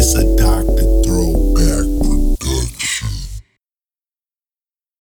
It's a dark